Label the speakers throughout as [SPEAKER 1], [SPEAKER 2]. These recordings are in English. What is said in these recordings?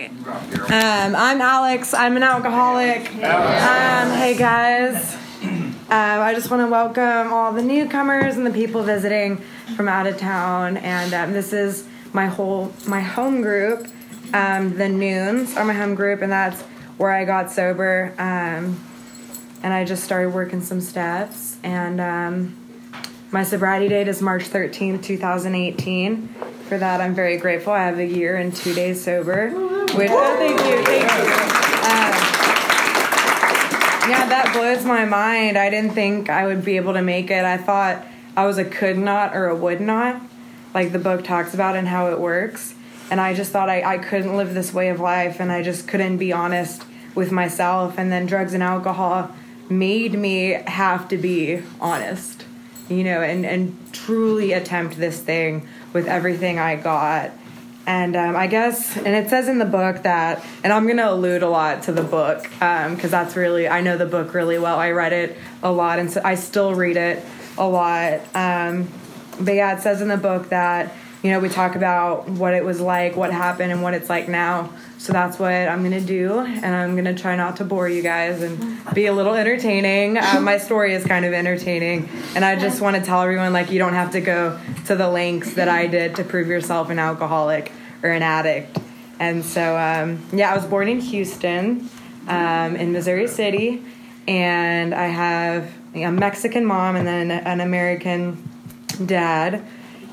[SPEAKER 1] right. Um, I'm Alex. I'm an alcoholic. Um, hey guys. Um, I just want to welcome all the newcomers and the people visiting from out of town. And um, this is my whole my home group. Um, the Noons are my home group, and that's where I got sober. Um, and I just started working some steps. And my sobriety date is March 13th, 2018. For that, I'm very grateful. I have a year and two days sober. Which, thank you, thank you. Um, yeah, that blows my mind. I didn't think I would be able to make it. I thought I was a could not or a would not, like the book talks about and how it works. And I just thought I, I couldn't live this way of life and I just couldn't be honest with myself. And then drugs and alcohol made me have to be honest, you know, and, and truly attempt this thing with everything I got. And um, I guess, and it says in the book that, and I'm going to allude a lot to the book because um, that's really, I know the book really well. I read it a lot and so I still read it a lot. Um, but yeah, it says in the book that, you know, we talk about what it was like, what happened, and what it's like now. So that's what I'm gonna do, and I'm gonna try not to bore you guys and be a little entertaining. Uh, my story is kind of entertaining, and I just want to tell everyone like you don't have to go to the lengths that I did to prove yourself an alcoholic or an addict. And so, um, yeah, I was born in Houston, um, in Missouri City, and I have a Mexican mom and then an American dad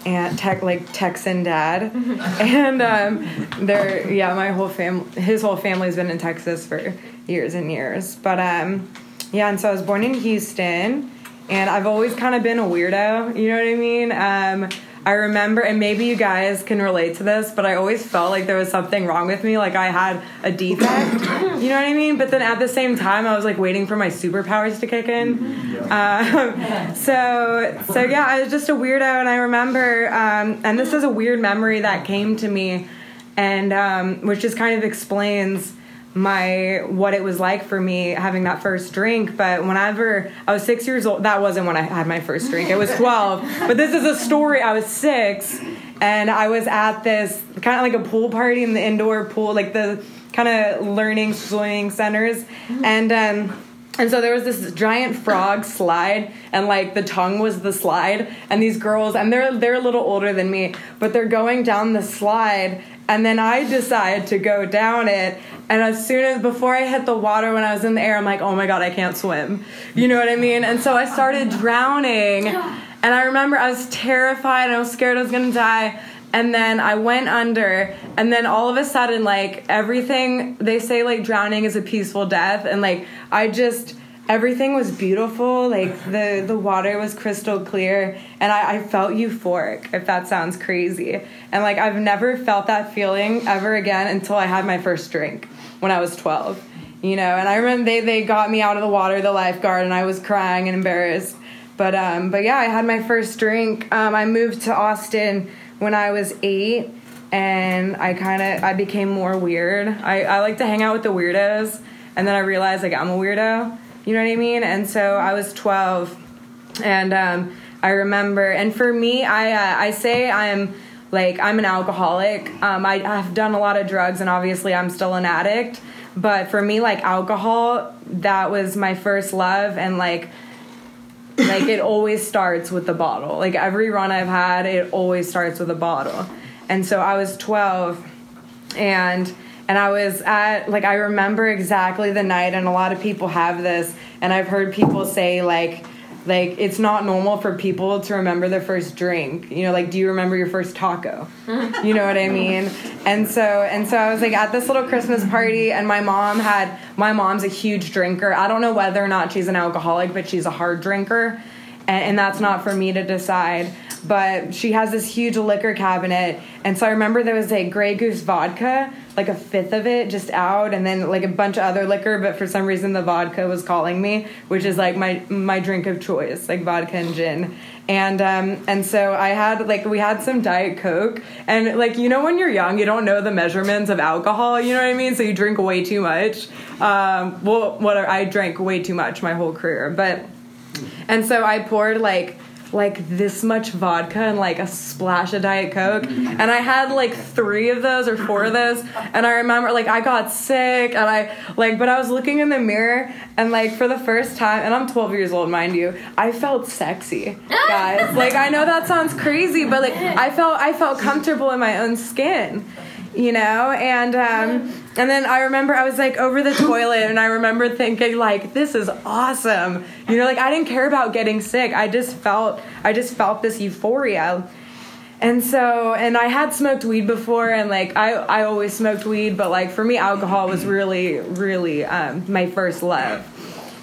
[SPEAKER 1] and tech like Texan dad, and um, they're yeah, my whole family, his whole family's been in Texas for years and years. But um, yeah, and so I was born in Houston, and I've always kind of been a weirdo. You know what I mean? Um, I remember, and maybe you guys can relate to this, but I always felt like there was something wrong with me, like I had a defect. you know what I mean? But then at the same time, I was like waiting for my superpowers to kick in. Um, so, so yeah, I was just a weirdo, and I remember, um, and this is a weird memory that came to me, and um, which just kind of explains my what it was like for me having that first drink but whenever i was six years old that wasn't when i had my first drink. It was 12 but this is a story. I was six and i was at this kind of like a pool party in the indoor pool like the kind of learning swimming centers and um and so there was this giant frog slide, and like the tongue was the slide, and these girls, and they're they're a little older than me, but they're going down the slide, and then I decide to go down it, and as soon as before I hit the water when I was in the air, I'm like, oh my god, I can't swim, you know what I mean? And so I started drowning, and I remember I was terrified, I was scared I was gonna die and then I went under, and then all of a sudden, like everything they say, like drowning is a peaceful death, and like I just everything was beautiful, like the the water was crystal clear, and I, I felt euphoric. If that sounds crazy, and like I've never felt that feeling ever again until I had my first drink when I was twelve. You know, and I remember they they got me out of the water, the lifeguard, and I was crying and embarrassed. But um, but yeah, I had my first drink. Um, I moved to Austin when I was eight, and I kind of I became more weird. I, I like to hang out with the weirdos, and then I realized like I'm a weirdo. You know what I mean? And so I was 12, and um, I remember. And for me, I uh, I say I'm like I'm an alcoholic. Um, I, I've done a lot of drugs, and obviously I'm still an addict. But for me, like alcohol, that was my first love, and like like it always starts with the bottle. Like every run I've had, it always starts with a bottle. And so I was 12 and and I was at like I remember exactly the night and a lot of people have this and I've heard people say like like it's not normal for people to remember their first drink. You know like do you remember your first taco? You know what i mean? And so and so i was like at this little christmas party and my mom had my mom's a huge drinker. I don't know whether or not she's an alcoholic but she's a hard drinker. And, and that's not for me to decide but she has this huge liquor cabinet. And so i remember there was a Grey Goose vodka like a fifth of it just out and then like a bunch of other liquor but for some reason the vodka was calling me which is like my my drink of choice like vodka and gin. And um and so i had like we had some diet coke and like you know when you're young you don't know the measurements of alcohol you know what i mean? So you drink way too much. Um well what i drank way too much my whole career but and so i poured like like this much vodka and like a splash of diet coke. And i had like three of those or four of those. And i remember like i got sick and i like but i was looking in the mirror and like for the first time and i'm 12 years old mind you i felt sexy guys. Like i know that sounds crazy but like i felt i felt comfortable in my own skin you know? And um and then i remember i was like over the toilet and i remember thinking like this is awesome. You know like i didn't care about getting sick. I just felt i just felt this euphoria. And so and i had smoked weed before and like i i always smoked weed but like for me alcohol was really really um my first love.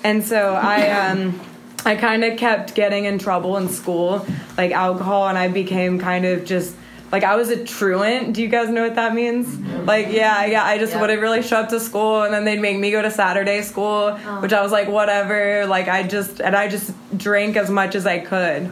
[SPEAKER 1] And so i um i kind of kept getting in trouble in school like alcohol and i became kind of just like I was a truant. Do you guys know what that means? Like yeah, yeah. I just
[SPEAKER 2] Yeah.
[SPEAKER 1] wouldn't really show up to school, and then they'd make me go to Saturday school, which I was like whatever. Like I just and I just drank as much as I could,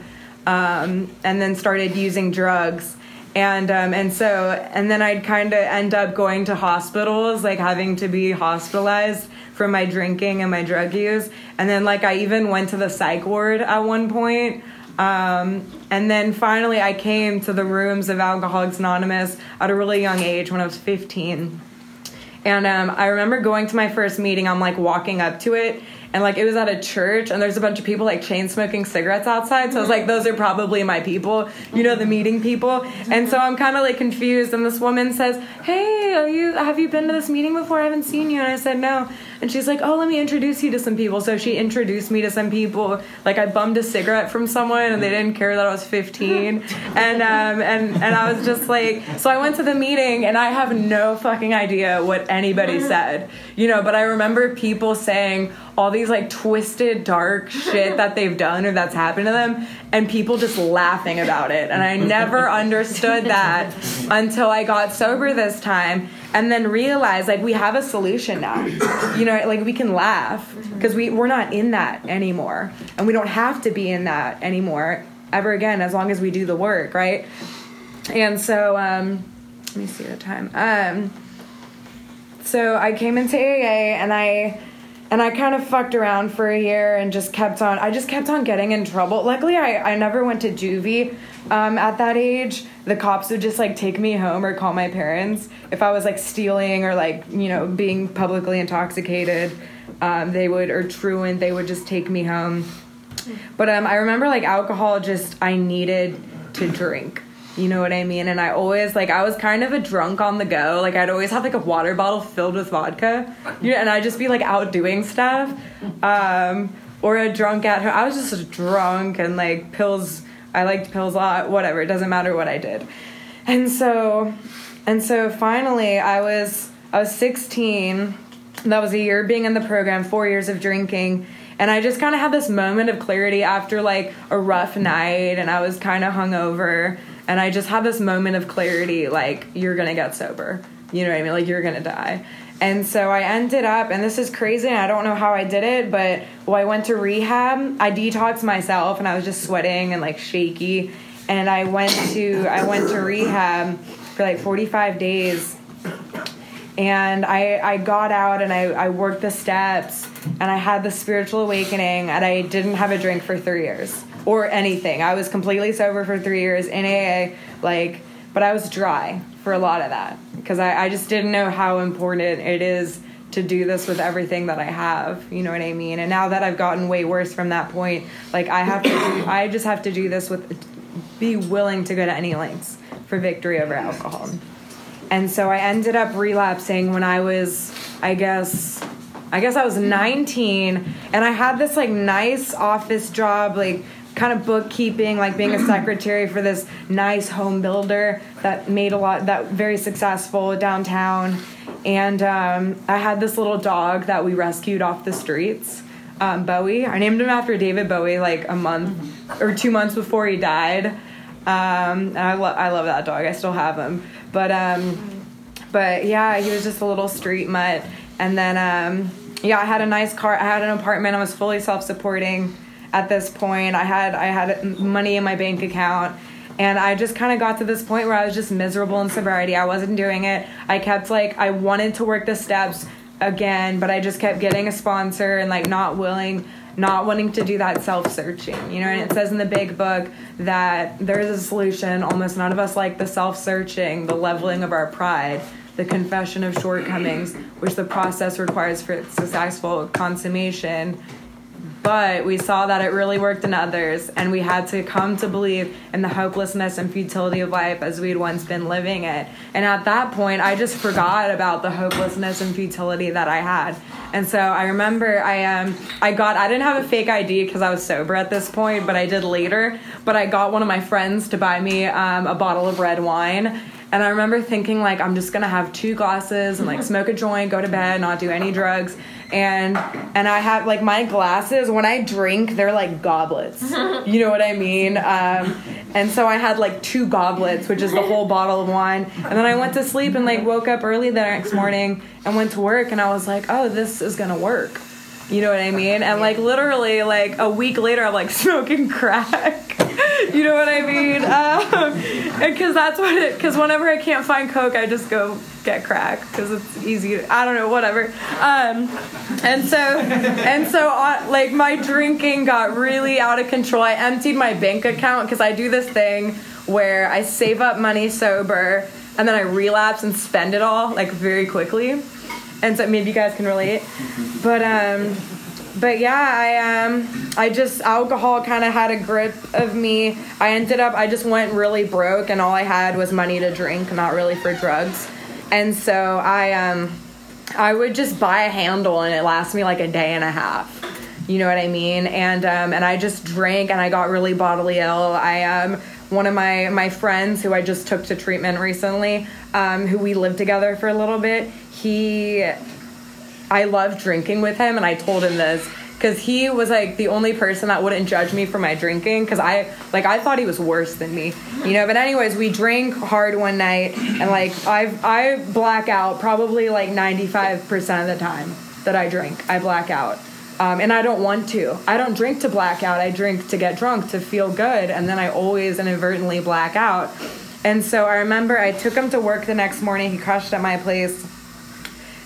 [SPEAKER 1] um, and then started using drugs. And um, and so and then I'd kind of end up going to hospitals, like having to be hospitalized for my drinking and my drug use. And then like I even went to the psych ward at one point. Um, and then finally, I came to the rooms of Alcoholics Anonymous at a really young age when I was 15. And um, I remember going to my first meeting, I'm like walking up to it, and like it was at a church, and there's a bunch of people like chain smoking cigarettes outside. So I was like, those are probably my people, you know, the meeting people. And so I'm kind of like confused. And this woman says, Hey, are you, have you been to this meeting before? I haven't seen you. And I said, No. And she's like, Oh, let me introduce you to some people. So she introduced me to some people. Like I bummed a cigarette from someone, and they didn't care that I was 15. And um, and and I was just like, so I went to the meeting, and I have no fucking idea what anybody said, you know. But I remember people saying all these like twisted, dark shit that they've done or that's happened to them, and people just laughing about it. And I never understood that until I got sober this time and then realized like we have a solution now. You know, like we can laugh because we, we're not in that anymore. And we don't have to be in that anymore ever again as long as we do the work, right? And so, um, let me see the time. Um, so I came into AA and I and I kind of fucked around for a year and just kept on. I just kept on getting in trouble. Luckily, I, I never went to juvie um, at that age. The cops would just like take me home or call my parents if I was like stealing or like you know being publicly intoxicated. Um, they would or truant. They would just take me home. But um, I remember like alcohol. Just I needed to drink. You know what I mean? And I always like I was kind of a drunk on the go. Like I'd always have like a water bottle filled with vodka, you know, and I'd just be like out doing stuff, um, or a drunk at home. I was just drunk and like pills. I liked pills a lot. Whatever, it doesn't matter what I did. And so, and so finally, I was I was 16. That was a year being in the program, four years of drinking. And I just kind of had this moment of clarity after like a rough night, and I was kind of hungover. And I just had this moment of clarity like, you're gonna get sober. You know what I mean? Like, you're gonna die. And so I ended up, and this is crazy, and I don't know how I did it, but well, I went to rehab. I detoxed myself, and I was just sweating and like shaky. And I went to I went to rehab for like 45 days and I, I got out and I, I worked the steps and I had the spiritual awakening and I didn't have a drink for three years or anything. I was completely sober for three years in AA, like, but I was dry for a lot of that because I, I just didn't know how important it is to do this with everything that I have. You know what I mean? And now that I've gotten way worse from that point, like I have to, do, I just have to do this with, be willing to go to any lengths for victory over alcohol. And so I ended up relapsing when I was, I guess, I guess I was 19, and I had this like nice office job, like kind of bookkeeping, like being a secretary for this nice home builder that made a lot, that very successful downtown. And um, I had this little dog that we rescued off the streets, um, Bowie. I named him after David Bowie, like a month or two months before he died. Um, and I, lo- I love that dog. I still have him. But um, but yeah, he was just a little street mutt. And then um, yeah, I had a nice car. I had an apartment. I was fully self-supporting at this point. I had I had money in my bank account. And I just kind of got to this point where I was just miserable in sobriety. I wasn't doing it. I kept like I wanted to work the steps again, but I just kept getting a sponsor and like not willing not wanting to do that self searching. You know, and it says in the big book that there's a solution. Almost none of us like the self searching, the leveling of our pride, the confession of shortcomings, which the process requires for successful consummation but we saw that it really worked in others and we had to come to believe in the hopelessness and futility of life as we'd once been living it. And at that point i just forgot about the hopelessness and futility that i had. And so i remember i um i got i didn't have a fake id because i was sober at this point but i did later. But i got one of my friends to buy me um, a bottle of red wine. And I remember thinking like I'm just gonna have two glasses and like smoke a joint, go to bed, not do any drugs and and I have like my glasses when I drink they're like goblets. you know what I mean? Um, and so I had like two goblets, which is the whole bottle of wine. And then I went to sleep and like woke up early the next morning and went to work and I was like, oh, this is gonna work. You know what I mean? And like literally like a week later, I'm like smoking crack. you know what I mean? Because um, that's what it. Because whenever I can't find coke, I just go get crack because it's easy. To, I don't know, whatever. Um, and so and so uh, like my drinking got really out of control. I emptied my bank account because I do this thing where I save up money sober and then I relapse and spend it all like very quickly. And so maybe you guys can relate. But um but yeah, I um I just alcohol kind of had a grip of me. I ended up I just went really broke and all I had was money to drink, not really for drugs. And so I um I would just buy a handle and it lasts me like a day and a half. You know what I mean? And um and I just drank and I got really bodily ill. I um one of my my friends who I just took to treatment recently, um, who we lived together for a little bit, he I loved drinking with him, and I told him this because he was like the only person that wouldn't judge me for my drinking because I like I thought he was worse than me, you know. But anyways, we drank hard one night, and like I I black out probably like ninety five percent of the time that I drink, I black out. Um, and I don't want to. I don't drink to black out. I drink to get drunk to feel good, and then I always inadvertently black out. And so I remember I took him to work the next morning. He crashed at my place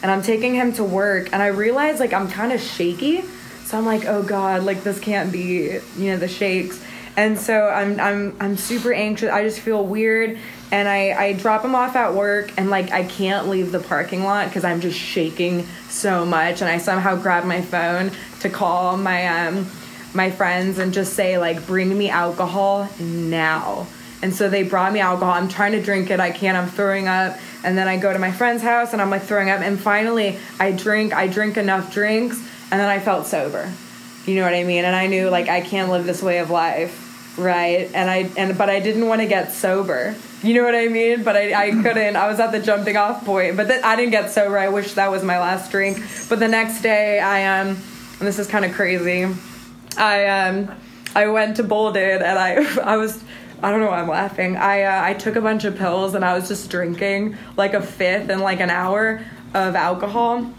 [SPEAKER 1] and I'm taking him to work and I realize like I'm kind of shaky. So I'm like, "Oh god, like this can't be, you know, the shakes." And so I'm I'm I'm super anxious. I just feel weird and I I drop him off at work and like I can't leave the parking lot cuz I'm just shaking so much and I somehow grab my phone to call my um my friends and just say like bring me alcohol now. And so they brought me alcohol. I'm trying to drink it. I can't. I'm throwing up and then I go to my friend's house and I'm like throwing up and finally I drink I drink enough drinks and then I felt sober. You know what I mean? And I knew like I can't live this way of life, right? And I and but I didn't want to get sober. You know what I mean? But I, I couldn't. I was at the jumping off point. But th- I didn't get sober. I wish that was my last drink. But the next day I um and this is kind of crazy. I um I went to Bolden and I I was I don't know why I'm laughing. I uh, I took a bunch of pills and I was just drinking like a fifth in like an hour of alcohol.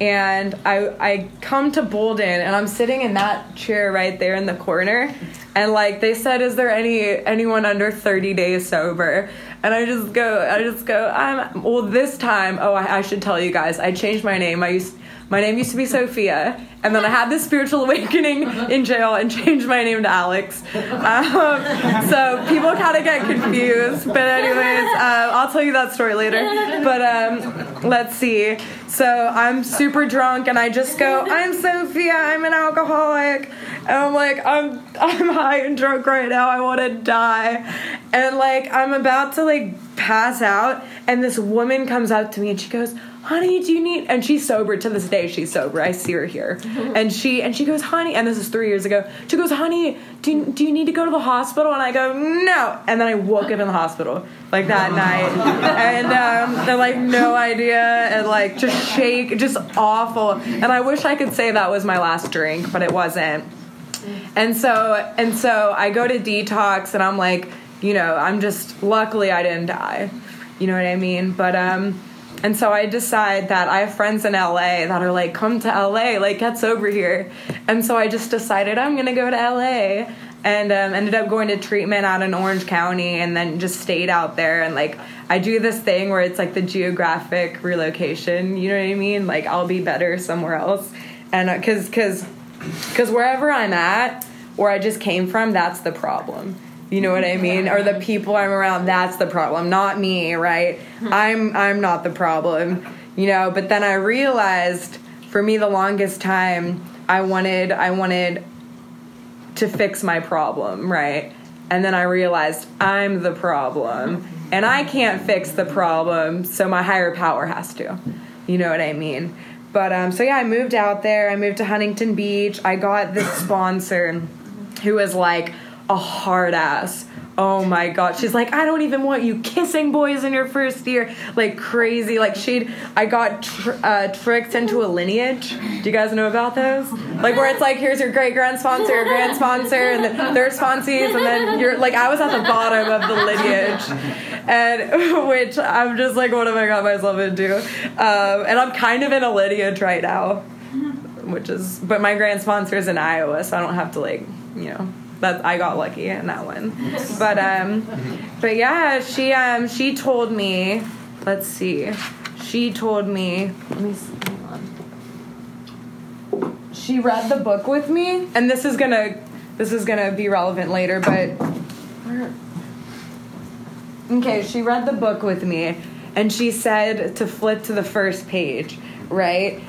[SPEAKER 1] And I I come to Bolden and I'm sitting in that chair right there in the corner. And like they said, is there any anyone under 30 days sober? And I just go, I just go, I'm well this time, oh I, I should tell you guys, I changed my name. I used my name used to be Sophia, and then I had this spiritual awakening in jail and changed my name to Alex. Um, so people kind of get confused. But, anyways, uh, I'll tell you that story later. But um, let's see. So I'm super drunk, and I just go, I'm Sophia, I'm an alcoholic. And I'm like, I'm I'm high and drunk right now. I want to die. And like I'm about to like pass out and this woman comes up to me and she goes, honey do you need and she's sober. To this day she's sober. I see her here. And she and she goes honey and this is three years ago. She goes honey do you, do you need to go to the hospital? And i go no. And then i woke up in the hospital like that night. And um, they're like no idea. And like just shake just awful. And i wish i could say that was my last drink but it wasn't. And so and so i go to detox and i'm like you know i'm just luckily i didn't die. You know what i mean? But um and so I decide that I have friends in LA that are like, come to LA, like, get sober here. And so I just decided I'm gonna go to LA and um, ended up going to treatment out in Orange County and then just stayed out there. And like, I do this thing where it's like the geographic relocation, you know what I mean? Like, I'll be better somewhere else. And because, uh, because, Because wherever I'm at, where I just came from, that's the problem. You know what I mean? Or the people I'm around, that's the problem, not me, right? I'm I'm not the problem, you know. But then I realized, for me, the longest time, I wanted I wanted to fix my problem, right? And then I realized I'm the problem, and I can't fix the problem, so my higher power has to. You know what I mean? But um, so yeah, I moved out there. I moved to Huntington Beach. I got this sponsor who was like a hard ass. Oh my god. She's like, I don't even want you kissing boys in your first year. Like crazy. Like she'd, I got tr- uh, tricked into a lineage. Do you guys know about those? Like where it's like, here's your great grand sponsor, your grand sponsor, and then their sponsees, and then you're like, I was at the bottom of the lineage. And which I'm just like, what have I got myself into? Um, and I'm kind of in a lineage right now. Which is, but my grand sponsor is in Iowa, so I don't have to like, you know, that I got lucky in that one. But um, but yeah, she um she told me, let's see, she told me. Let me see. She read the book with me, and this is gonna this is gonna be relevant later, but. Okay, she read the book with me, and she said to flip to the first page, right?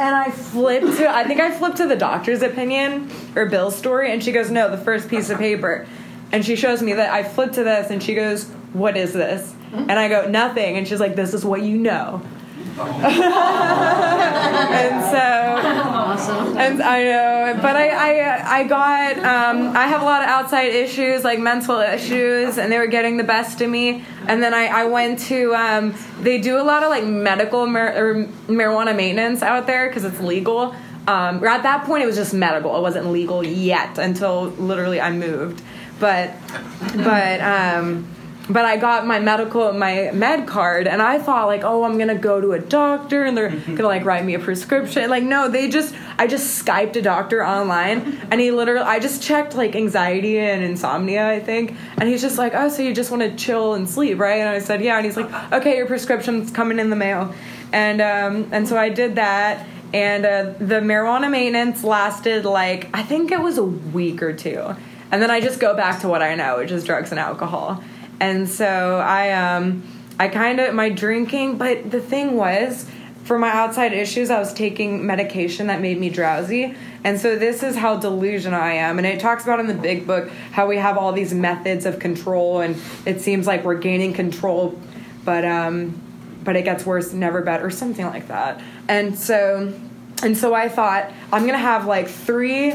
[SPEAKER 1] And I flipped to, I think I flipped to the doctor's opinion or Bill's story, and she goes, No, the first piece of paper. And she shows me that I flipped to this, and she goes, What is this? Mm-hmm. And I go, Nothing. And she's like, This is what you know. and so,
[SPEAKER 2] Awesome.
[SPEAKER 1] and I know, but I, I, I got, um, I have a lot of outside issues, like mental issues, and they were getting the best of me. And then I, I went to, um, they do a lot of like medical mar- or marijuana maintenance out there because it's legal. Um, at that point, it was just medical; it wasn't legal yet until literally I moved. But, but, um, but I got my medical my med card and I thought like oh I'm gonna go to a doctor and they're gonna like write me a prescription. Like no they just I just skyped a doctor online and he literally I just checked like anxiety and insomnia I think. And he's just like oh so you just want to chill and sleep right? And I said yeah. And he's like okay your prescription's coming in the mail. And um and so I did that and uh, the marijuana maintenance lasted like I think it was a week or two. And then I just go back to what I know which is drugs and alcohol and so I um I kind of my drinking, but the thing was for my outside issues, I was taking medication that made me drowsy. And so this is how delusional I am. And it talks about in the big book how we have all these methods of control and it seems like we're gaining control, but um but it gets worse, never better, or something like that. And so and so I thought I'm to have like 3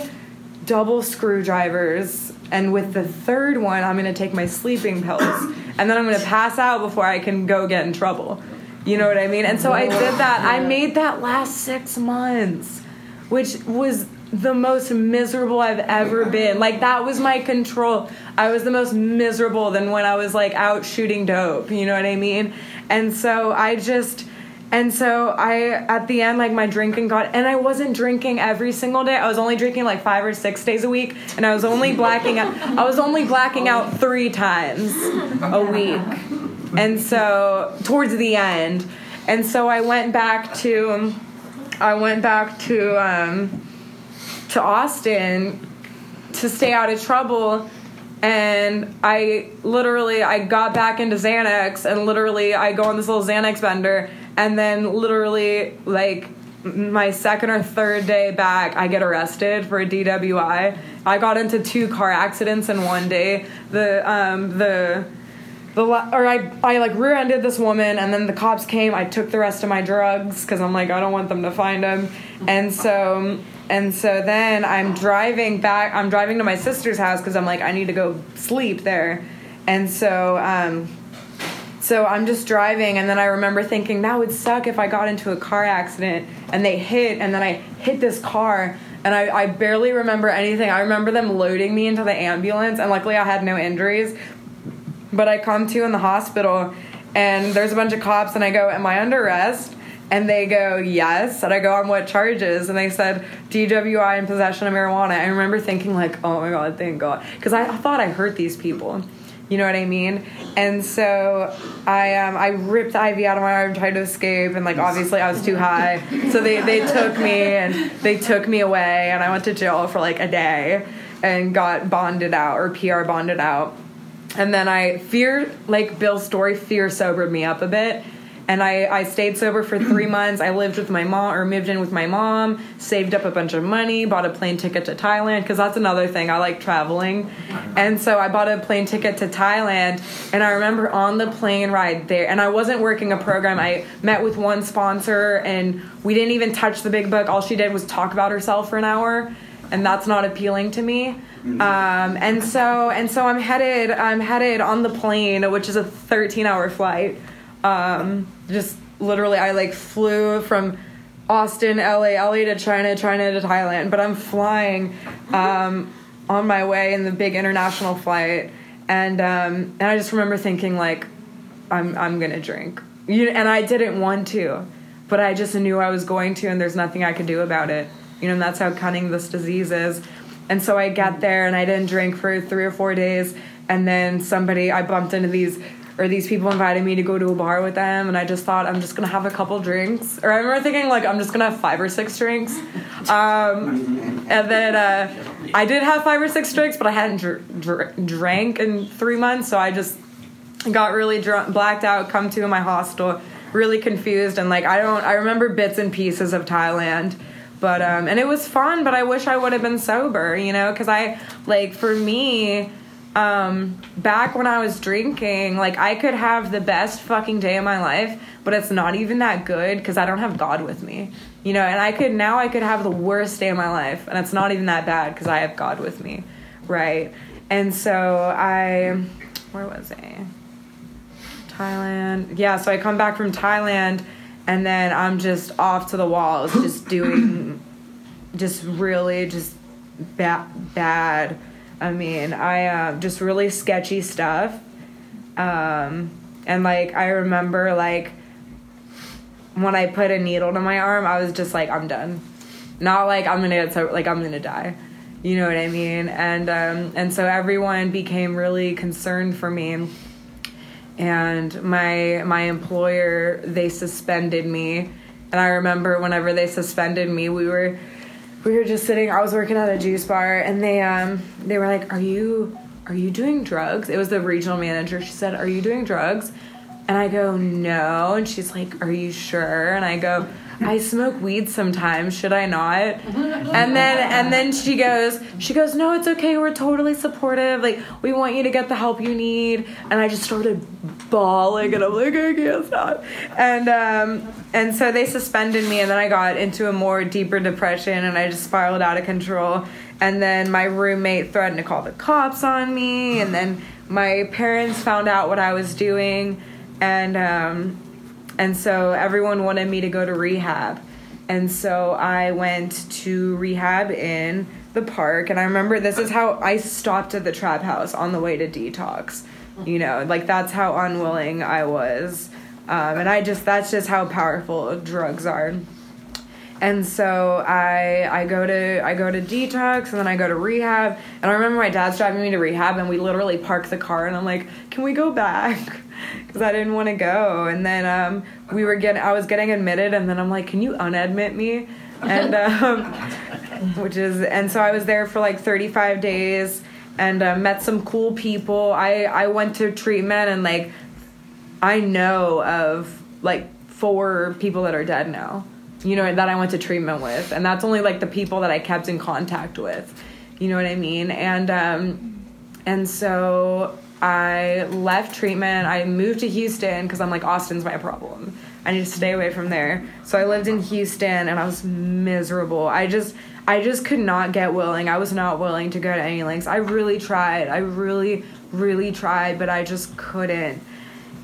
[SPEAKER 1] double screwdrivers and with the third one i'm going to take my sleeping pills and then i'm going to pass out before i can go get in trouble. You know what i mean? And so i did that. I made that last six months which was the most miserable i've ever been. Like that was my control. I was the most miserable than when i was like out shooting dope. You know what i mean? And so i just and so I, at the end, like my drinking got, and I wasn't drinking every single day. I was only drinking like five or six days a week, and I was only blacking out. I was only blacking out three times a week, and so towards the end, and so I went back to, I went back to, um, to Austin to stay out of trouble and I literally I got back into Xanax and literally I go on this little Xanax bender and then literally like my second or third day back I get arrested for a DWI. I got into two car accidents in one day. The um the the or I I like rear-ended this woman and then the cops came. I took the rest of my drugs cuz I'm like I don't want them to find them. And so and so then I'm driving back. I'm driving to my sister's house because I'm like, I need to go sleep there. And so, um, so I'm just driving, and then I remember thinking that would suck if I got into a car accident and they hit, and then I hit this car, and I, I barely remember anything. I remember them loading me into the ambulance, and luckily I had no injuries. But I come to in the hospital, and there's a bunch of cops, and I go, "Am I under arrest?" And they go, yes. And I go, on what charges? And they said, DWI and possession of marijuana. I remember thinking, like, oh my God, thank God. Because I thought I hurt these people. You know what I mean? And so I um, I ripped the IV out of my arm, tried to escape, and like obviously I was too high. So they, they took me and they took me away, and I went to jail for like a day and got bonded out or PR bonded out. And then I fear like Bill's story, fear sobered me up a bit and I, I stayed sober for three months. I lived with my mom or moved in with my mom, saved up a bunch of money, bought a plane ticket to Thailand because that's another thing. I like traveling. And so I bought a plane ticket to Thailand. And I remember on the plane ride there, and I wasn't working a program. I met with one sponsor and we didn't even touch the big book. All she did was talk about herself for an hour. And that's not appealing to me. Um, and so and so I'm headed I'm headed on the plane, which is a 13 hour flight um, just literally, I like flew from Austin, LA, LA to China, China to Thailand. But I'm flying um, on my way in the big international flight, and um, and I just remember thinking like, I'm I'm gonna drink, you, and I didn't want to, but I just knew I was going to, and there's nothing I could do about it. You know, and that's how cunning this disease is. And so I got there, and I didn't drink for three or four days, and then somebody I bumped into these or these people invited me to go to a bar with them and i just thought i'm just gonna have a couple drinks. Or i remember thinking like i'm just gonna have five or six drinks. Um, and then uh, i did have five or six drinks but i hadn't dr- dr- drank in three months so i just got really drunk blacked out come to my hostel really confused and like i don't i remember bits and pieces of thailand but um and it was fun but i wish i would have been sober you know because i like for me um, back when I was drinking, like I could have the best fucking day of my life, but it's not even that good because I don't have God with me, you know. And I could now I could have the worst day of my life, and it's not even that bad because I have God with me, right? And so I, where was I? Thailand. Yeah, so I come back from Thailand, and then I'm just off to the walls, just doing, just really just bad bad I mean, I uh, just really sketchy stuff. Um, and like I remember like when I put a needle to my arm, I was just like, I'm done. Not like I'm gonna get so like I'm gonna die. You know what I mean? And um, and so everyone became really concerned for me. And my my employer they suspended me. And I remember whenever they suspended me, we were we were just sitting. I was working at a juice bar, and they um they were like, "Are you are you doing drugs?" It was the regional manager. She said, "Are you doing drugs?" And I go, "No." And she's like, "Are you sure?" And I go, I smoke weed sometimes. Should I not? And then and then she goes, she goes, no, it's okay. We're totally supportive. Like we want you to get the help you need. And I just started bawling, and I'm like, I can't stop. And um, and so they suspended me, and then I got into a more deeper depression, and I just spiraled out of control. And then my roommate threatened to call the cops on me, and then my parents found out what I was doing, and um, and so everyone wanted me to go to rehab. And so I went to rehab in the park. And I remember this is how I stopped at the trap house on the way to detox. You know, like that's how unwilling I was. Um, and I just, that's just how powerful drugs are. And so I I go to I go to detox and then I go to rehab and I remember my dad's driving me to rehab and we literally park the car and I'm like, can we go back? Because I didn't want to go. And then um, we were getting, I was getting admitted, and then I'm like, can you unadmit me? And um, which is, and so I was there for like 35 days and uh, met some cool people. I I went to treatment and like I know of like four people that are dead now. You know that I went to treatment with, and that's only like the people that I kept in contact with. You know what I mean? And um, and so I left treatment. I moved to Houston because I'm like, Austin's my problem. I need to stay away from there. So I lived in Houston and I was miserable. I just I just could not get willing. I was not willing to go to any lengths. I really tried. I really, really tried, but I just couldn't.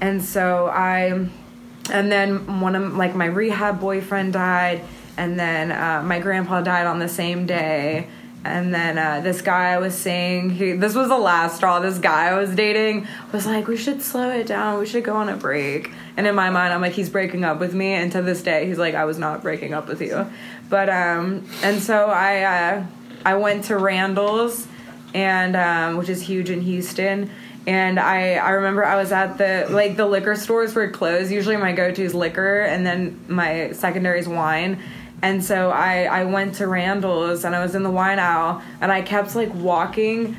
[SPEAKER 1] And so I and then one of like my rehab boyfriend died and then uh, my grandpa died on the same day and then uh, this guy I was saying, he, this was the last straw. This guy I was dating was like, we should slow it down. We should go on a break. And in my mind, I'm like, he's breaking up with me. And to this day, he's like, I was not breaking up with you. But um, and so I uh, I went to Randall's, and um, which is huge in Houston. And I, I remember I was at the like the liquor stores were closed. Usually my go to is liquor and then my secondary is wine. And so I, I went to Randall's and I was in the wine aisle and I kept like walking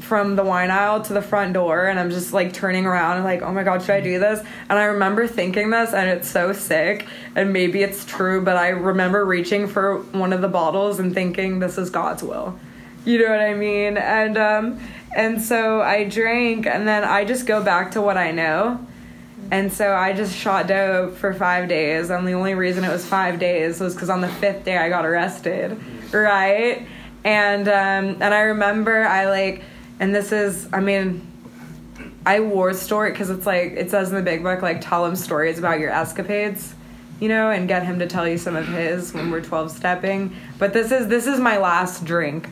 [SPEAKER 1] from the wine aisle to the front door and I'm just like turning around and like, oh my god, should I do this? And I remember thinking this and it's so sick and maybe it's true, but I remember reaching for one of the bottles and thinking this is God's will. You know what I mean? And um and so I drank and then I just go back to what I know. And so I just shot dope for five days. And the only reason it was five days was because on the fifth day I got arrested, right? And um, and I remember I like and this is i mean i wore story because it's like it says in the big book like tell him stories about your escapades you know and get him to tell you some of his when we're 12 stepping but this is this is my last drink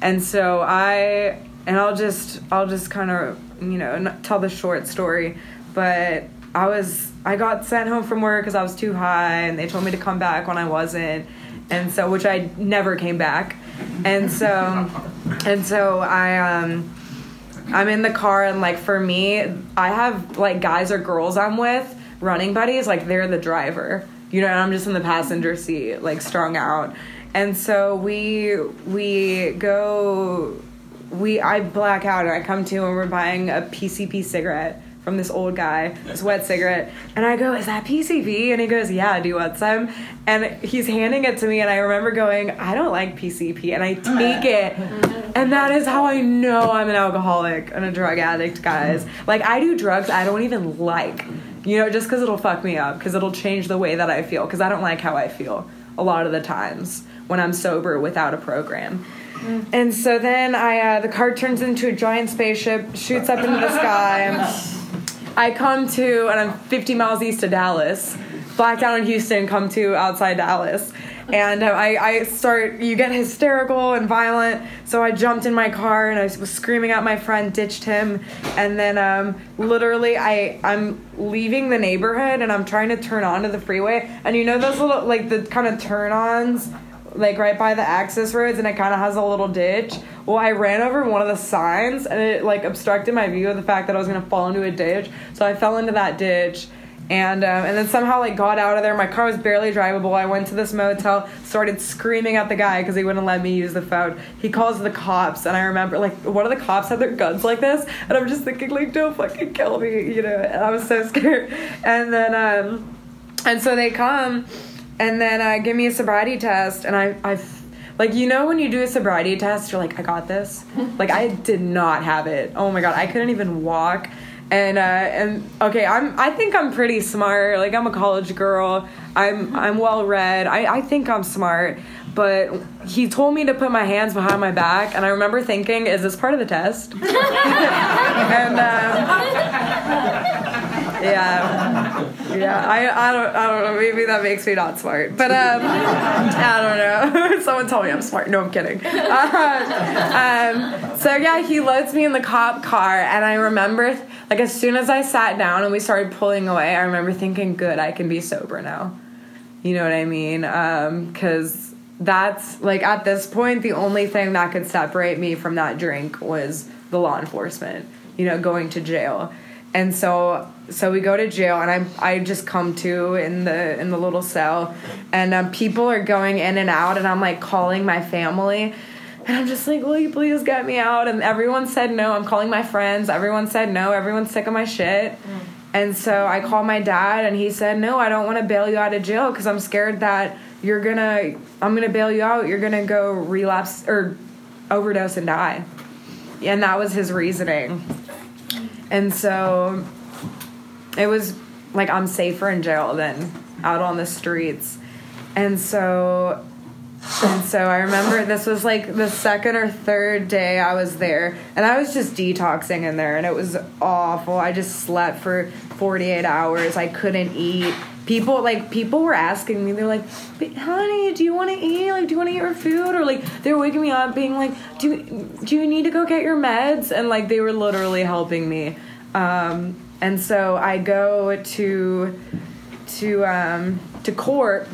[SPEAKER 1] and so i and i'll just i'll just kind of you know tell the short story but i was i got sent home from work because i was too high and they told me to come back when i wasn't. And so which i never came back. And so and so I um I'm in the car and like for me I have like guys or girls I'm with running buddies like they're the driver. You know and I'm just in the passenger seat like strung out. And so we we go we I black out and I come to and we're buying a PCP cigarette from this old guy, this wet cigarette. And I go, Is that PCP? And he goes, Yeah, do you want some? And he's handing it to me, and I remember going, I don't like PCP. And I take it. And that is how I know I'm an alcoholic and a drug addict, guys. Like, I do drugs I don't even like, you know, just because it'll fuck me up, because it'll change the way that I feel, because I don't like how I feel a lot of the times when I'm sober without a program. And so then I, uh, the car turns into a giant spaceship, shoots up into the sky. I come to, and I'm 50 miles east of Dallas. Blacked out in Houston, come to outside Dallas. And uh, I, I start, you get hysterical and violent. So I jumped in my car and I was screaming at my friend, ditched him. And then um, literally, I, I'm leaving the neighborhood and I'm trying to turn onto the freeway. And you know those little, like the kind of turn ons like right by the access roads and it kind of has a little ditch. Well, I ran over one of the signs and it like obstructed my view of the fact that I was gonna fall into a ditch. So I fell into that ditch. And um, and then somehow like got out of there. My car was barely drivable. I went to this motel, started screaming at the guy because he wouldn't let me use the phone. He calls the cops, and I remember like one of the cops had their guns like this, and I'm just thinking like, don't fucking kill me, you know. And I was so scared. And then um, and so they come, and then uh, give me a sobriety test and i i like you know when you do a sobriety test you're like i got this. Like i did not have it. Oh my god i couldn't even walk. And uh and okay i'm i think i'm pretty smart. Like i'm a college girl. I'm i'm well read. I i think i'm smart. But he told me to put my hands behind my back and i remember thinking is this part of the test? And um, yeah, yeah. I, I don't I don't know. Maybe that makes me not smart, but um, I don't know. Someone told me I'm smart. No, I'm kidding. Uh, um, so yeah, he loads me in the cop car, and I remember like as soon as I sat down and we started pulling away, I remember thinking, "Good, I can be sober now." You know what I mean? Because um, that's like at this point, the only thing that could separate me from that drink was the law enforcement. You know, going to jail and so so we go to jail and i i just come to in the in the little cell. And um, people are going in and out and i'm like calling my family. And i'm just like will you please get me out? And everyone said no. I'm calling my friends. Everyone said no. Everyone's sick of my shit. Mm. and so i called my dad and he said no i don't want to bail you out of jail because i'm scared that you're gonna i'm gonna bail you out. You're gonna go relapse or overdose and die. And that was his reasoning and so it was like I'm safer in jail than out on the streets. And so and so I remember this was like the second or third day I was there, and I was just detoxing in there, and it was awful. I just slept for 48 hours. I couldn't eat. People like people were asking me. They're like, "Honey, do you want to eat? Like, do you want to eat your food?" Or like they're waking me up, being like, "Do do you need to go get your meds?" And like they were literally helping me. Um, and so I go to to um, to court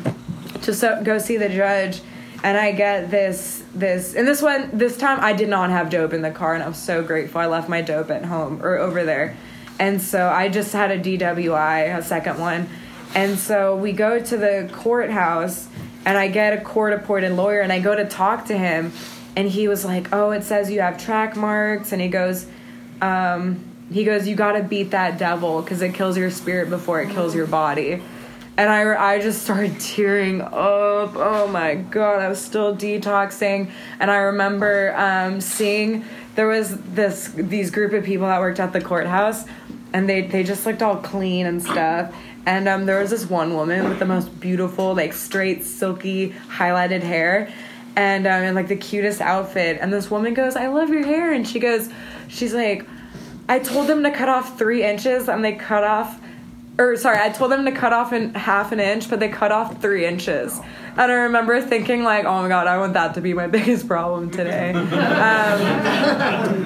[SPEAKER 1] to so, go see the judge, and I get this this and this one this time I did not have dope in the car, and I was so grateful. I left my dope at home or over there, and so I just had a DWI, a second one, and so we go to the courthouse, and I get a court appointed lawyer, and I go to talk to him, and he was like, "Oh, it says you have track marks," and he goes. Um, he goes, "You got to beat that devil because it kills your spirit before it kills your body." And I, I just started tearing up. Oh my god, I was still detoxing, and I remember um, seeing there was this these group of people that worked at the courthouse, and they they just looked all clean and stuff. And um, there was this one woman with the most beautiful, like straight, silky, highlighted hair, and um, and like the cutest outfit. And this woman goes, "I love your hair," and she goes, she's like I told them to cut off three inches and they cut off or sorry, I told them to cut off in half an inch, but they cut off three inches. And I remember thinking like, oh my god, I want that to be my biggest problem today. um,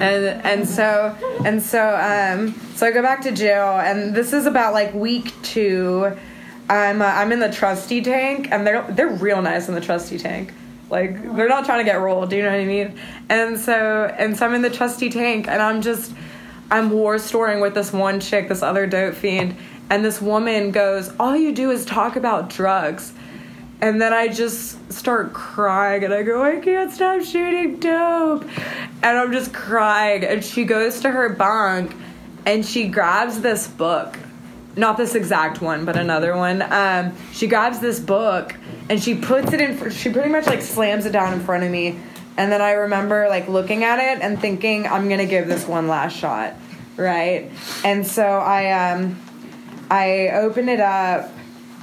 [SPEAKER 1] and and so and so um, so I go back to jail, and this is about like week two. I'm uh, I'm in the trustee tank, and they're they're real nice in the trustee tank. Like they're not trying to get rolled. Do you know what I mean? And so and so I'm in the trustee tank, and I'm just I'm war storing with this one chick, this other dope fiend, and this woman goes, All you do is talk about drugs. And then I just start crying and I go, I can't stop shooting dope. And I'm just crying. And she goes to her bunk and she grabs this book. Not this exact one, but another one. Um, she grabs this book and she puts it in, she pretty much like slams it down in front of me and then I remember like looking at it and thinking, I'm gonna give this one last shot, right? And so I um, I open it up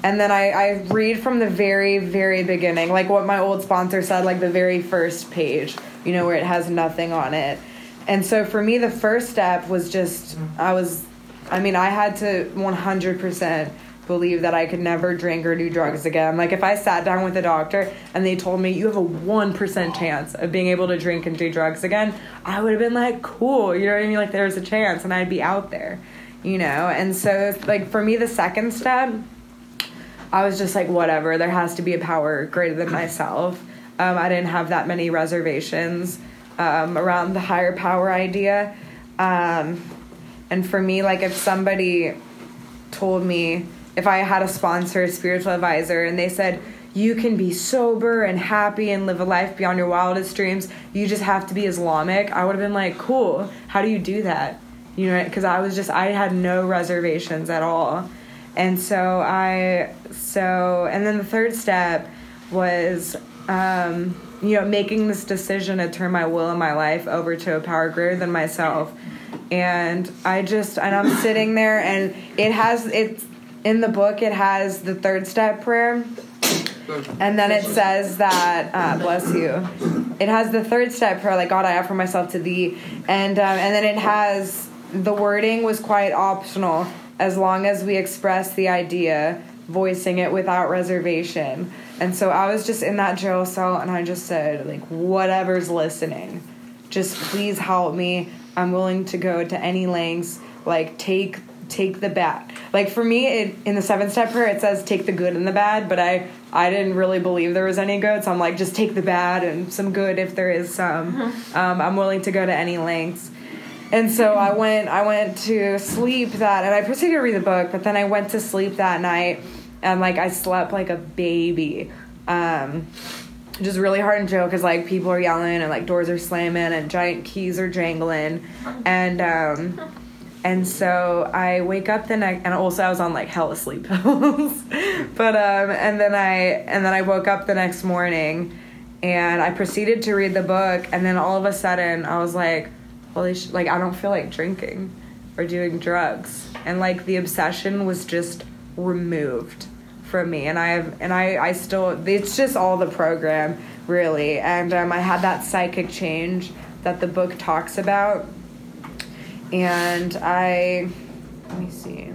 [SPEAKER 1] and then I, I read from the very, very beginning, like what my old sponsor said, like the very first page, you know, where it has nothing on it. And so for me, the first step was just, I was, I mean, I had to 100% believe that I could never drink or do drugs again. Like if I sat down with a doctor and they told me you have a 1% chance of being able to drink and do drugs again, I would have been like, cool, you know what I mean? Like there's a chance and I'd be out there, you know? And so like for me the second step I was just like whatever, there has to be a power greater than myself. Um, I didn't have that many reservations um, around the higher power idea. Um, and for me, like if somebody told me if I had a sponsor, a spiritual advisor, and they said, you can be sober and happy and live a life beyond your wildest dreams. You just have to be Islamic. I would have been like, cool. How do you do that? You know, because I was just, I had no reservations at all. And so I, so, and then the third step was, um, you know, making this decision to turn my will and my life over to a power greater than myself. And I just, and I'm sitting there and it has, it's, in the book it has the third step prayer. And then it says that uh, bless you. It has the third step prayer like god i offer myself to thee. And um, and then it has the wording was quite optional as long as we express the idea voicing it without reservation and so i was just in that jail cell and i just said like whatever's listening just please help me i'm willing to go to any lengths like take take the bad. Like for me, it, in the seven step prayer, it says take the good and the bad, but I I didn't really believe there was any good, so I'm like just take the bad and some good if there is some. Mm-hmm. Um, I'm willing to go to any lengths. And so I went I went to sleep that, and I proceeded to read the book, but then I went to sleep that night, and like I slept like a baby. Um, just really hard and joke because like people are yelling and like doors are slamming and giant keys are jangling and um and so I wake up the next, and also I was on like hella sleep pills, but um, and then I and then I woke up the next morning, and I proceeded to read the book, and then all of a sudden I was like, holy sh- like I don't feel like drinking or doing drugs, and like the obsession was just removed from me, and I have and I I still it's just all the program really, and um, I had that psychic change that the book talks about and I let me see.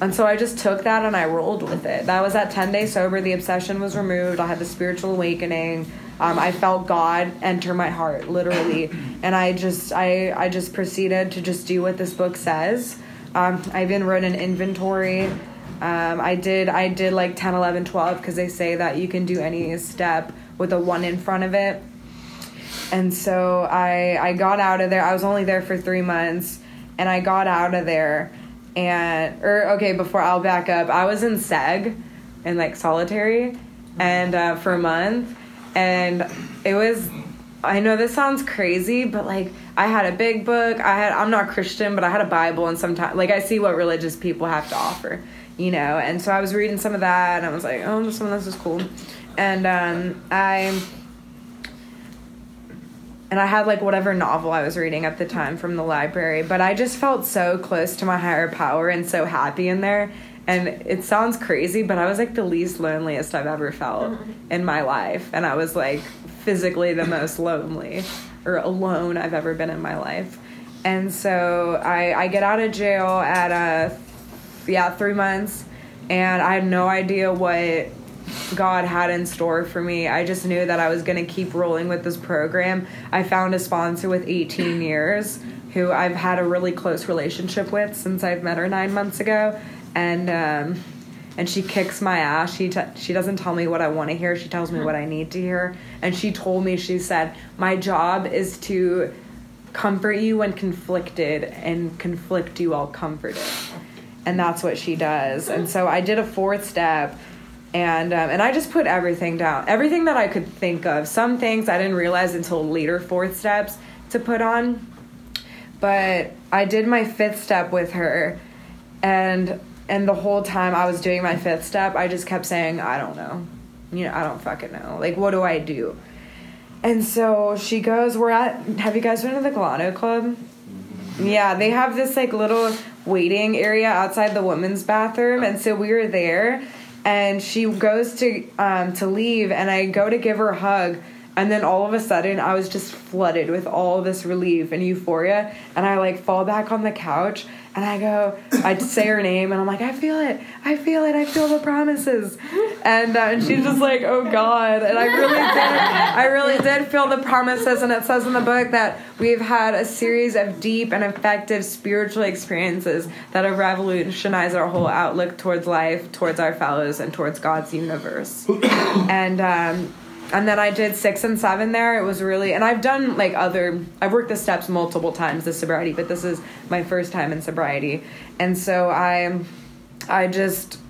[SPEAKER 1] And so I just took that and I rolled with it. That was at 10 days sober. The obsession was removed. I had the spiritual awakening. Um, I felt God enter my heart, literally. And I just, I, I just proceeded to just do what this book says. Um, I even wrote an inventory Um, I did I did like 10, 11, 12 because they say that you can do any step with a one in front of it. And so I I got out of there. I was only there for three months, and I got out of there, and or okay before I'll back up. I was in Seg, in like solitary, and uh, for a month, and it was. I know this sounds crazy, but like I had a big book. I had I'm not Christian, but I had a Bible, and sometimes like I see what religious people have to offer, you know. And so I was reading some of that, and I was like, oh, some of this is cool, and um, I and I had like whatever novel I was reading at the time from the library, but I just felt so close to my higher power and so happy in there. And it sounds crazy, but I was like the least loneliest I've ever felt in my life. And I was like physically the most lonely or alone I've ever been in my life. And so I, I get out of jail at a, yeah, three months. And I had no idea what God had in store for me. I just knew that I was going to keep rolling with this program. I found a sponsor with 18 years who I've had a really close relationship with since I've met her nine months ago, and um, and she kicks my ass. She t- she doesn't tell me what I want to hear. She tells me what I need to hear. And she told me she said my job is to comfort you when conflicted and conflict you while comforted. And that's what she does. And so I did a fourth step and um, and I just put everything down, everything that I could think of. Some things I didn't realize until later fourth steps to put on, but I did my fifth step with her, and and the whole time I was doing my fifth step, I just kept saying, I don't know, you know, I don't fucking know, like what do I do? And so she goes, we're at. Have you guys been to the Galano Club? Yeah, they have this like little waiting area outside the women's bathroom, and so we were there and she goes to um, to leave and i go to give her a hug and then all of a sudden i was just flooded with all this relief and euphoria. And i like fall back on the couch and i go i say her name and i'm like i feel it. I feel it. I feel the promises. And, uh, and she's just like oh god. And i really did i really did feel the promises. And it says in the book that we've had a series of deep and effective spiritual experiences that have revolutionized our whole outlook towards life towards our fellows and towards god's universe. And um, and then I did six and seven there. It was really, and I've done like other, I've worked the steps multiple times, the sobriety, but this is my first time in sobriety. And so I, I just,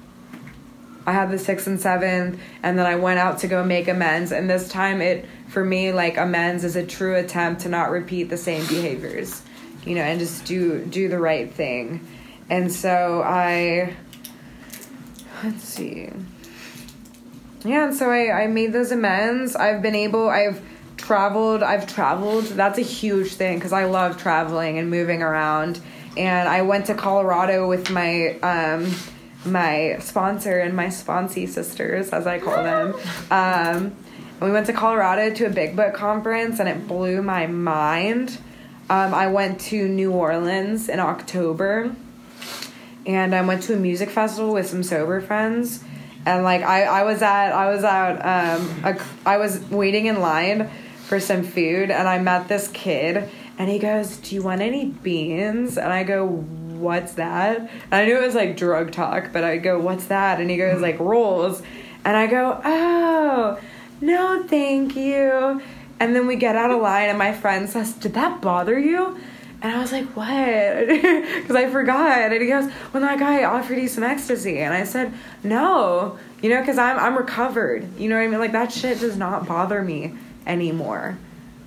[SPEAKER 1] I had the sixth and seventh, and then I went out to go make amends. And this time, it, for me, like amends is a true attempt to not repeat the same behaviors, you know, and just do, do the right thing. And so I, let's see yeah, and so I, I made those amends. I've been able, I've traveled, I've traveled. That's a huge thing because I love traveling and moving around. And I went to Colorado with my um, my sponsor and my sponsee sisters, as I call them. Um, we went to Colorado to a Big Book conference, and it blew my mind. Um, I went to New Orleans in October, and I went to a music festival with some sober friends and like I, I was at I was out um a, I was waiting in line for some food and I met this kid and he goes, "Do you want any beans?" And I go, "What's that?" And I knew it was like drug talk, but I go, "What's that?" And he goes like rolls, and I go, "Oh, no, thank you." And then we get out of line and my friend says, "Did that bother you?" And I was like, what? Because I forgot. And he goes, well, that guy offered you some ecstasy. And I said, no, you know, because I'm, I'm recovered. You know what I mean? Like, that shit does not bother me anymore.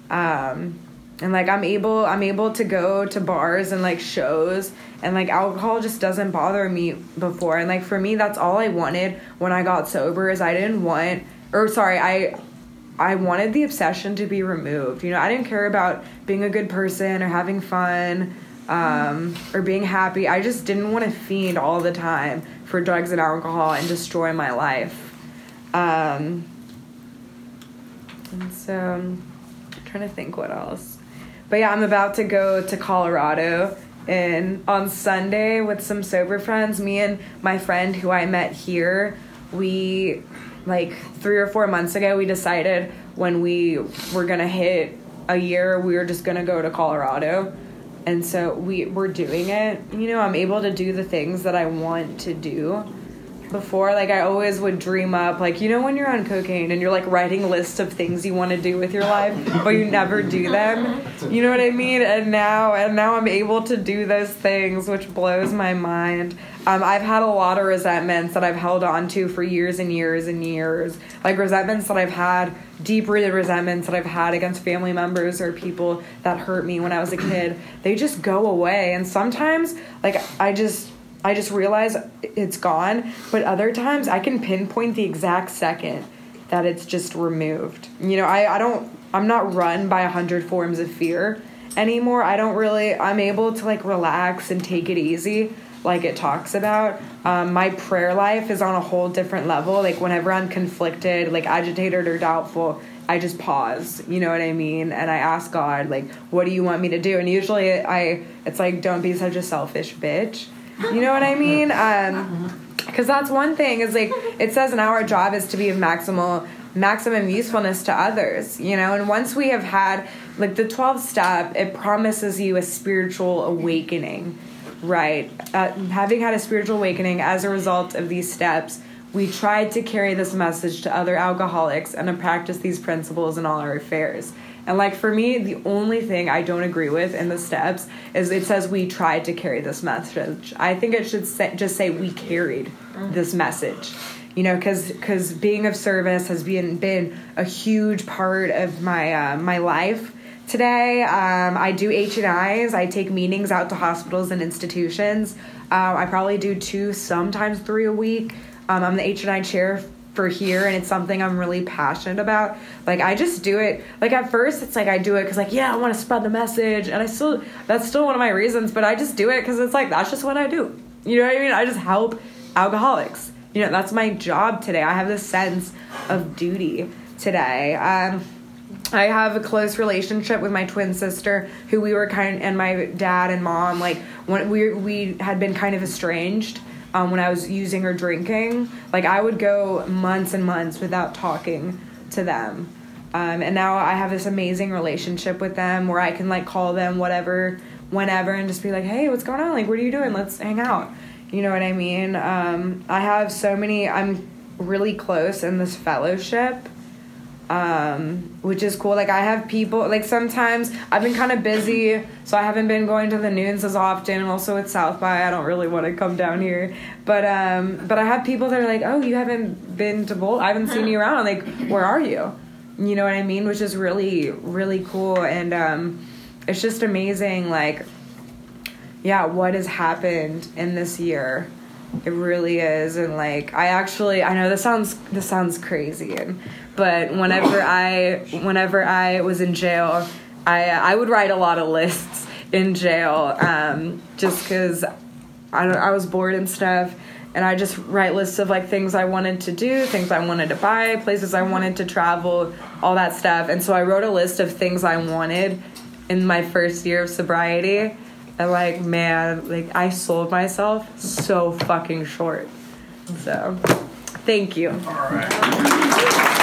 [SPEAKER 1] Um, and like I'm able I'm able to go to bars and like shows and like alcohol just doesn't bother me before and like for me that's all I wanted when I got sober is I didn't want or sorry I I wanted the obsession to be removed. You know, I didn't care about being a good person or having fun um, or being happy. I just didn't want to fiend all the time for drugs and alcohol and destroy my life. Um, and so I'm trying to think what else. But yeah, I'm about to go to Colorado and on Sunday with some sober friends. Me and my friend who I met here, we like three or four months ago, we decided when we were gonna hit a year, we were just gonna go to Colorado. And so we we're doing it. You know, I'm able to do the things that I want to do. before. Like I always would dream up, like you know when you're on cocaine and you're like writing lists of things you want to do with your life, but you never do them. You know what I mean? And now, and now I'm able to do those things, which blows my mind. Um, I've had a lot of resentments that I've held on to for years and years and years, like resentments that I've had, deep-rooted resentments that I've had against family members or people that hurt me when I was a kid. They just go away, and sometimes, like I just I just realize it's gone. But other times I can pinpoint the exact second that it's just removed. You know, I, I don't, I'm not run by a hundred forms of fear anymore. I don't really, I'm able to like relax and take it easy like it talks about. Um, my prayer life is on a whole different level. Like whenever I'm conflicted, like agitated or doubtful, I just pause. You know what I mean? And I ask God, like, what do you want me to do? And usually I, it's like, don't be such a selfish bitch you know what I mean? Um, because that's one thing is like it says in our job is to be of maximal maximum usefulness to others you know and once we have had like the 12th step it promises you a spiritual awakening right uh, having had a spiritual awakening as a result of these steps we tried to carry this message to other alcoholics and to practice these principles in all our affairs and like for me, the only thing I don't agree with in the steps is it says we tried to carry this message. I think it should say, just say we carried this message. You know, because because being of service has been been a huge part of my uh, my life today. Um, I do H and I's. I take meetings out to hospitals and institutions. Um, I probably do two, sometimes three a week. Um, I'm the H and I chair for here and it's something I'm really passionate about. Like I just do it. Like at first it's like I do it cuz like yeah, I want to spread the message and I still that's still one of my reasons, but I just do it cuz it's like that's just what I do. You know what I mean? I just help alcoholics. You know, that's my job today. I have this sense of duty today. Um I have a close relationship with my twin sister, who we were kind, of, and my dad and mom. Like when we we had been kind of estranged, um, when I was using or drinking. Like I would go months and months without talking to them. Um, and now I have this amazing relationship with them where I can like call them whatever, whenever, and just be like, hey, what's going on? Like, what are you doing? Let's hang out. You know what I mean? Um, I have so many, I'm really close in this fellowship um, which is cool. Like I have people like sometimes I've been kind of busy, so I haven't been going to the noons as often. And also with South by, I don't really want to come down here. But um, but I have people that are like, oh, you haven't been to Boulder. I haven't seen you around. Like, where are you? You know what I mean? Which is really really cool, and um, it's just amazing. Like, yeah, what has happened in this year? It really is, and like I actually I know this sounds this sounds crazy and but whenever I whenever I was in jail, I I would write a lot of lists in jail um, just because I I was bored and stuff. And I just write lists of like things I wanted to do, things I wanted to buy, places I wanted to travel, all that stuff. And so I wrote a list of things I wanted in my first year of sobriety. And like, man, like I sold myself so fucking short. So, thank you.
[SPEAKER 2] All right.